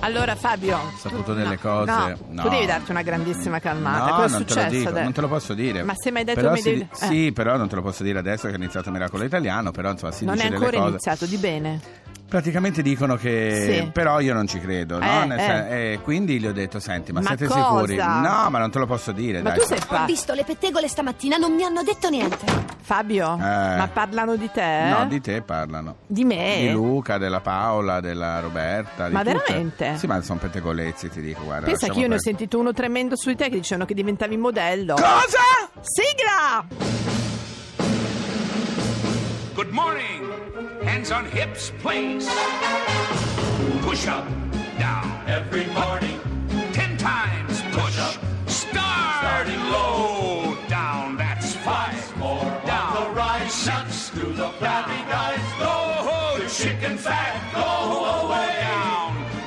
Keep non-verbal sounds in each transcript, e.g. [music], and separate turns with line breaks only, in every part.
Allora Fabio,
Ho saputo
tu-
delle
no,
cose.
no,
No.
tu devi darti una grandissima calmata.
No,
Cosa è
non te lo dico,
adesso?
non te lo posso dire.
Ma se mi hai detto
Però
mi
si
devi-
di-
eh.
Sì, però non te lo posso dire adesso che è iniziato Miracolo Italiano, però insomma si
non è
dice delle
ancora
cose.
iniziato, di bene.
Praticamente dicono che
Sì.
però io non ci credo, no?
Eh,
Nel
eh.
sen- eh, quindi gli ho detto "Senti, ma,
Ma
siete
cosa?
sicuri?" No, ma non te lo posso dire,
Ma
dai.
tu sei
Ho
fa-
visto le pettegole stamattina, non mi hanno detto niente.
Fabio, ma parlano di te?
No, di te parlano.
Di me?
Di Luca, della Paola, della Roberta. di
Ma
tutte.
veramente?
Sì, ma sono pettegolezzi, ti dico, guarda.
Pensa che io ne ho sentito uno tremendo su di te che dicevano che diventavi modello.
Cosa?
Sigla!
Good morning. Hands on hips, please. Push up, down. Every morning. Ten times flabby guys. Go. The chicken fat. Go away.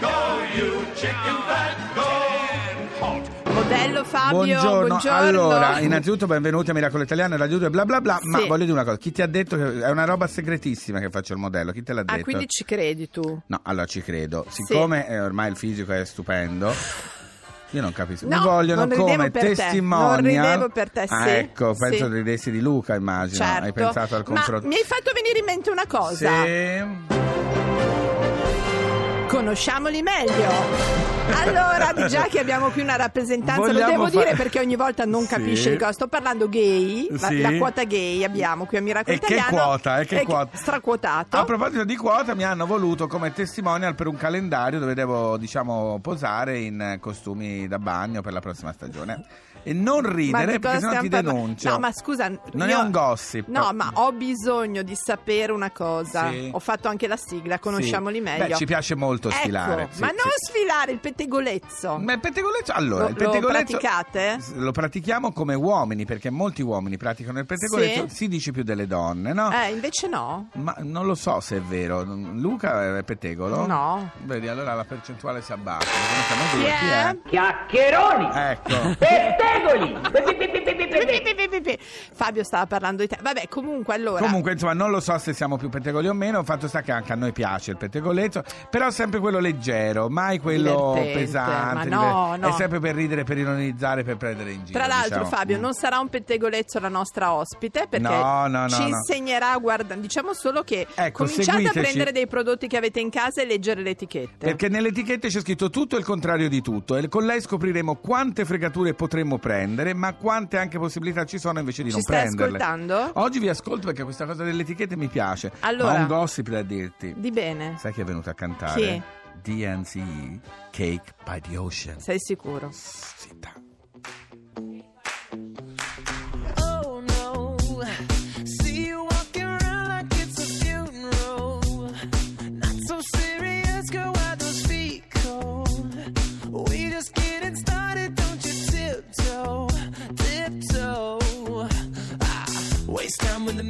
Go, you chicken fat. Go.
Modello Fabio,
Buongiorno.
buongiorno.
Allora, innanzitutto benvenuti a Miracolo Italiano, Radio 2, bla bla bla. Ma
Sì.
voglio dire una cosa: chi ti ha detto che è una roba segretissima che faccio il modello? Chi te l'ha detto?
Ah, quindi ci credi tu?
No, allora ci credo. Siccome eh, ormai il fisico è stupendo. Io non capisco.
No,
Mi vogliono come
per te, non ridevo per te,
Ah,
sì,
ecco, penso
sì.
ridessi di Luca, immagino.
Certo.
Hai pensato al confronto.
Ma mi hai fatto venire in mente una cosa.
Sì.
Conosciamoli meglio. Allora, già che abbiamo qui una rappresentanza,
Vogliamo
lo devo
fa-
dire perché ogni volta non
Sì.
capisce di cosa. Sto parlando gay, la,
Sì.
la quota gay abbiamo qui a Miracolo
E che
Italiano.
quota, e che quota?
Straquotato.
A proposito di quota, mi hanno voluto come testimonial per un calendario dove devo, diciamo, posare in costumi da bagno per la prossima stagione. E non ridere perché sennò ti
parla-
denuncio.
No, ma scusa,
Non
io-
è un gossip.
No, ma ho bisogno di sapere una cosa.
Sì.
Ho fatto anche la sigla, conosciamoli
Sì.
meglio.
Beh, ci piace molto
Ecco,
sfilare. sì,
ma
sì.
non sfilare il pettegolezzo.
Ma il pettegolezzo, allora,
Lo-
il
lo
pettegolezzo
praticate?
Lo pratichiamo come uomini, perché molti uomini praticano il pettegolezzo,
Sì.
si dice più delle donne, no?
Eh, invece no.
Ma non lo so se è vero. Luca è pettegolo?
No.
Vedi, allora la percentuale si abbassa. non
Chi
sanno dire
è?
chi
Chiacchieroni!
Ecco.
Pettegoli!
Pi. Fabio stava parlando di te. Vabbè, comunque allora.
Comunque, insomma, non lo so se siamo più pettegoli o meno. Fatto sta che anche a noi piace il pettegolezzo, però sempre quello leggero, mai quello
Divertente,
pesante.
ma no, no.
È sempre per ridere, per ironizzare, per prendere in giro.
Tra l'altro,
diciamo.
Fabio,
Mm.
non sarà un pettegolezzo la nostra ospite perché
No, no, no,
ci
no.
insegnerà a guardare. Diciamo solo che
Ecco,
cominciate a
seguiteci.
prendere dei prodotti che avete in casa e leggere le etichette.
Perché nelle etichette c'è scritto tutto e il contrario di tutto e con lei scopriremo quante fregature potremmo prendere, ma quante anche possibilità ci sono invece di
Ci
non
stai
prenderle.
ascoltando?
Oggi vi ascolto perché questa cosa delle etichette mi piace.
Allora.
Ma un gossip da dirti.
Di bene.
Sai chi è venuto a cantare?
Chi?
DNC Cake by the Ocean.
Sei sicuro?
Zitta.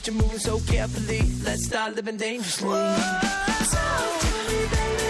But you're moving so carefully, let's start living dangerously. Talk to me, baby.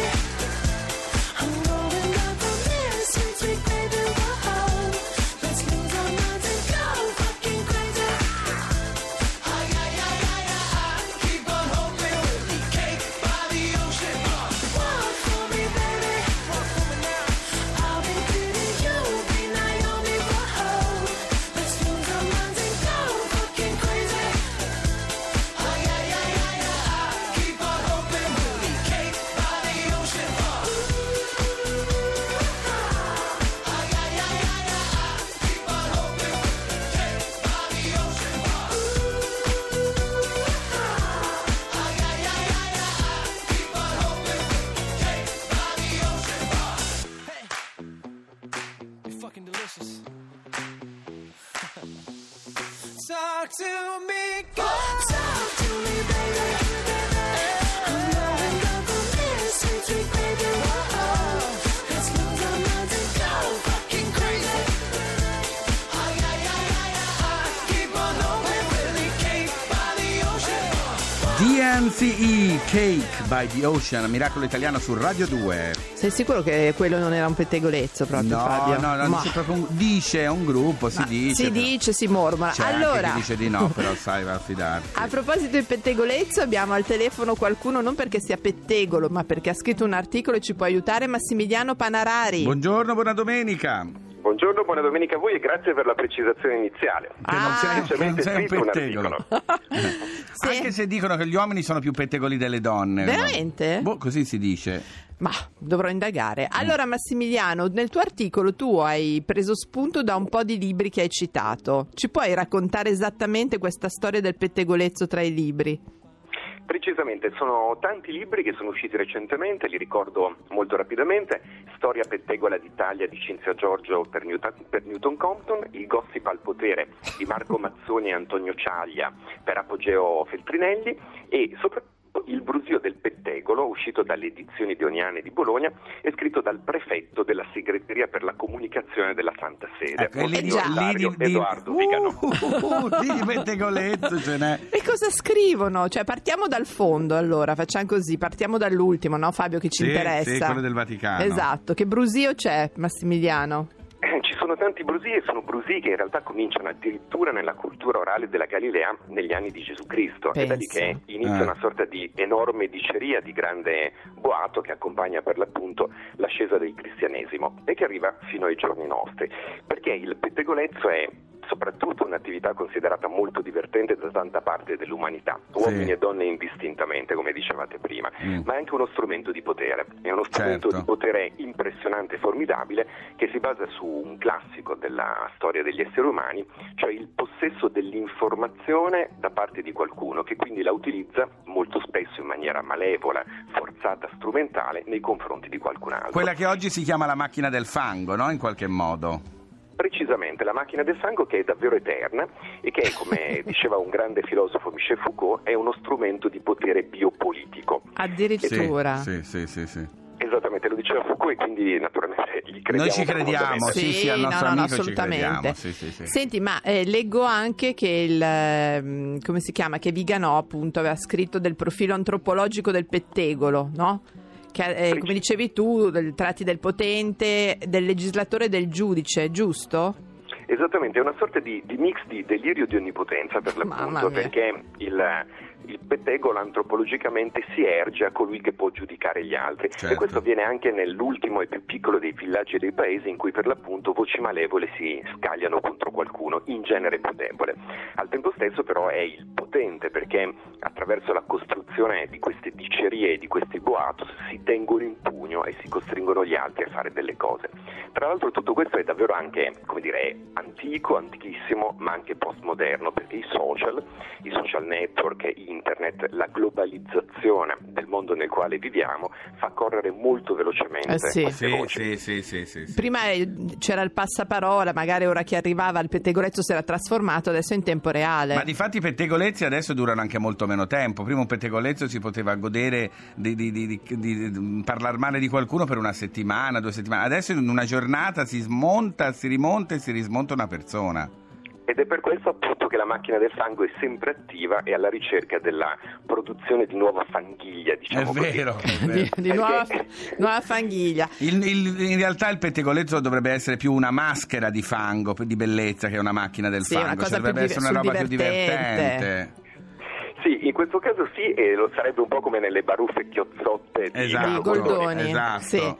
to me.
DNCE Cake by the Ocean, miracolo italiano su Radio 2.
Sei sicuro che quello non era un pettegolezzo proprio,
No,
Fabio?
no, no,
Ma-
dice proprio un, dice, un gruppo, si
ma
dice.
si
però.
dice, si mormora.
C'è
allora,
dice di no, però sai, va a fidarsi.
a proposito di pettegolezzo, abbiamo al telefono qualcuno non perché sia pettegolo, ma perché ha scritto un articolo e ci può aiutare, Massimiliano Panarari.
Buongiorno, buona domenica.
Buongiorno, buona domenica a voi e grazie per la precisazione iniziale.
Che non sei, che non sei un pettegolo. [laughs]
Sì.
Anche se dicono che gli uomini sono più pettegoli delle donne.
Veramente?
Boh, così si dice.
Ma dovrò indagare. Allora, Massimiliano, nel tuo articolo tu hai preso spunto da un po' di libri che hai citato. Ci puoi raccontare esattamente questa storia del pettegolezzo tra i libri?
Precisamente, sono tanti libri che sono usciti recentemente, li ricordo molto rapidamente. Storia pettegola d'Italia di Cinzia Giorgio per Newton, per Newton Compton, Il gossip al potere di Marco Mazzoni e Antonio Ciaglia per Apogeo Feltrinelli e soprattutto Il brusio del pettegolo, uscito dalle edizioni dioniane di Bologna e scritto dal prefetto della segreteria per la comunicazione della Santa Sede,
Ecco, lì,
Monsignor
lì di,
Dario
di-
Edoardo
uh,
Vigano.
uh, uh, lì di pettegolezzo ce n'è.
E cosa scrivono? Cioè, partiamo dal fondo allora, facciamo così, partiamo dall'ultimo, no Fabio, che ci
Sì,
interessa.
sì, quello del Vaticano.
Esatto, che brusio c'è, Massimiliano?
Sono tanti brusii e sono brusii che in realtà cominciano addirittura nella cultura orale della Galilea negli anni di Gesù Cristo. È da lì che inizia
Eh.
una sorta di enorme diceria di grande boato che accompagna per l'appunto l'ascesa del cristianesimo e che arriva fino ai giorni nostri. Perché il pettegolezzo è soprattutto un'attività considerata molto divertente da tanta parte dell'umanità, uomini e donne indistintamente, come dicevate prima,
Mm.
ma è anche uno strumento di potere. È uno strumento
Certo.
di potere impressionante e formidabile che si basa su un classico della storia degli esseri umani, cioè il possesso dell'informazione da parte di qualcuno che quindi la utilizza molto spesso in maniera malevola, forzata, strumentale nei confronti di qualcun altro.
Quella che oggi si chiama la macchina del fango, no? In qualche modo.
Precisamente, la macchina del fango che è davvero eterna e che, come [laughs] diceva un grande filosofo Michel Foucault, è uno strumento di potere biopolitico.
Addirittura.
Sì, sì, sì, sì.
Esattamente, lo diceva Foucault e quindi naturalmente gli crediamo.
Noi ci crediamo,
profondamente.
sì, sì, al nostro
no, no,
amico ci
assolutamente.
crediamo, sì, sì, sì.
Senti, ma eh, leggo anche che il ehm, come si chiama? Che Viganò appunto aveva scritto del profilo antropologico del pettegolo, no? Che eh, come dicevi tu, del- tratti del potente, del legislatore e del giudice, giusto?
Esattamente, è una sorta di, di mix di delirio di onnipotenza per l'appunto, perché il, il pettegolo antropologicamente si erge a colui che può giudicare gli altri
Certo.
e questo avviene anche nell'ultimo e più piccolo dei villaggi e dei paesi in cui per l'appunto voci malevole si scagliano contro qualcuno, in genere più debole. Al tempo stesso però è il potente perché attraverso la costruzione di queste dicerie e di questi boatos si tengono in pugno e si costringono gli altri a fare delle cose. Tra l'altro tutto questo è davvero anche, come dire, antico, antichissimo, ma anche postmoderno, perché i social, i social network, internet, la globalizzazione del mondo nel quale viviamo fa correre molto velocemente
Eh sì.
Sì,
voci.
sì, sì, sì, sì, sì.
Prima eh, c'era il passaparola, magari ora chi arrivava al pettegolezzo si era trasformato, adesso è in tempo reale.
Ma di fatti i pettegolezzi adesso durano anche molto meno tempo. Prima un pettegolezzo si poteva godere di, di, di, di- di- di parlare male di qualcuno per una settimana, due settimane. Adesso in una giornata si smonta, si rimonta e si rismonta una persona.
Ed è per questo appunto che la macchina del fango è sempre attiva e alla ricerca della produzione di nuova fanghiglia,
È
diciamo così.
vero, è
di, [laughs]
vero.
di nuova,
Perché-
nuova fanghiglia.
Il- il- in realtà il pettegolezzo dovrebbe essere più una maschera di fango, di bellezza che una macchina del
Sì,
fango.
una cosa
Cioè, dovrebbe essere una roba più
divertente.
Questo caso sì, e lo sarebbe un po' come nelle baruffe chiozzotte di
Esatto.
Goldoni.
Esatto.
Sì.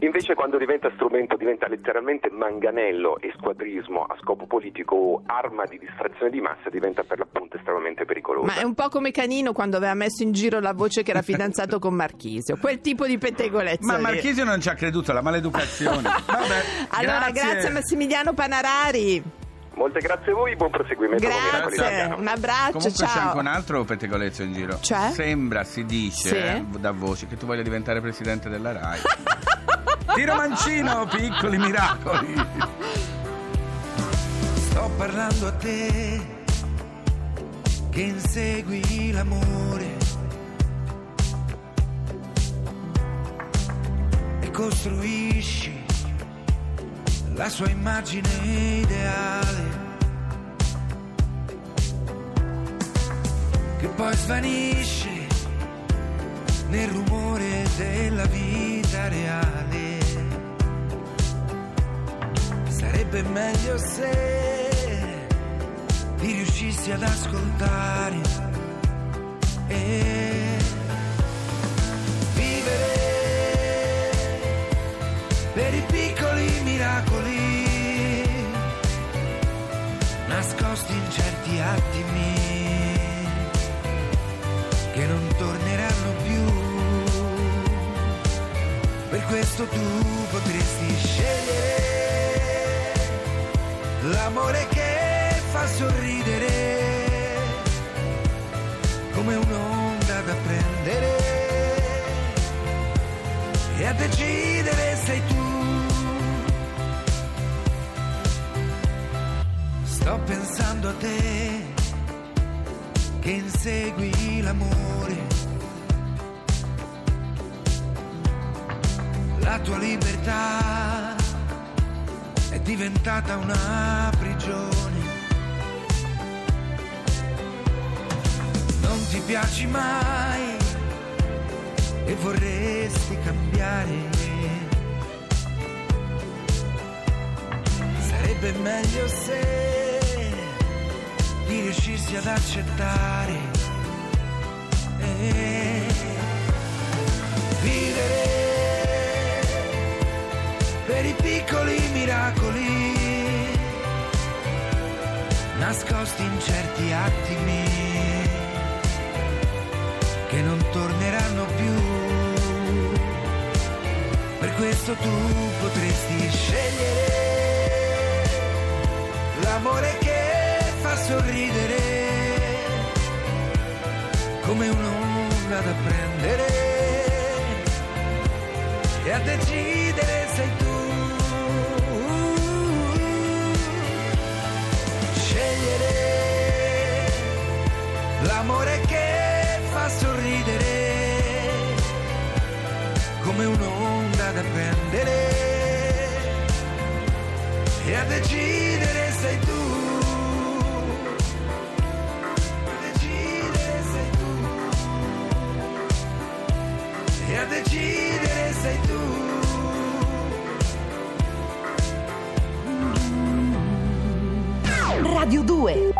Invece quando diventa strumento diventa letteralmente manganello e squadrismo a scopo politico o arma di distrazione di massa diventa per l'appunto estremamente pericoloso.
Ma è un po' come Canino quando aveva messo in giro la voce che era fidanzato con Marchisio. Quel tipo di pettegolezzo.
Ma
lì.
Marchisio non ci ha creduto, la maleducazione. [laughs] Vabbè,
Allora, grazie. Massimiliano Panarari.
Molte grazie a voi, buon proseguimento con Miracoli
Grazie, un abbraccio,
Comunque c'è
ciao.
anche un altro pettegolezzo in giro.
Cioè?
Sembra, si dice,
Sì?
eh, da voci, che tu voglia diventare presidente della RAI. [laughs] Tiro mancino, piccoli miracoli.
Sto parlando a te che insegui l'amore e costruisci la sua immagine ideale
che poi svanisce nel rumore della vita reale. Sarebbe meglio se ti riuscissi ad ascoltare e vivere per i piccoli nascosti in certi attimi che non torneranno più. Per questo tu potresti scegliere l'amore che fa sorridere come un'onda da prendere e a decidere sei tu. Sto pensando a te che insegui l'amore. La tua libertà è diventata una prigione. Non ti piaci mai e vorresti cambiare. Sarebbe meglio se ti riuscissi ad accettare e vivere per i piccoli miracoli nascosti in certi attimi che non torneranno più. Per questo tu potresti scegliere l'amore che sorridere come un'onda da prendere e a decidere sei tu. Scegliere l'amore che fa sorridere come un'onda da prendere e a decidere decidere sei tu.
Radio 2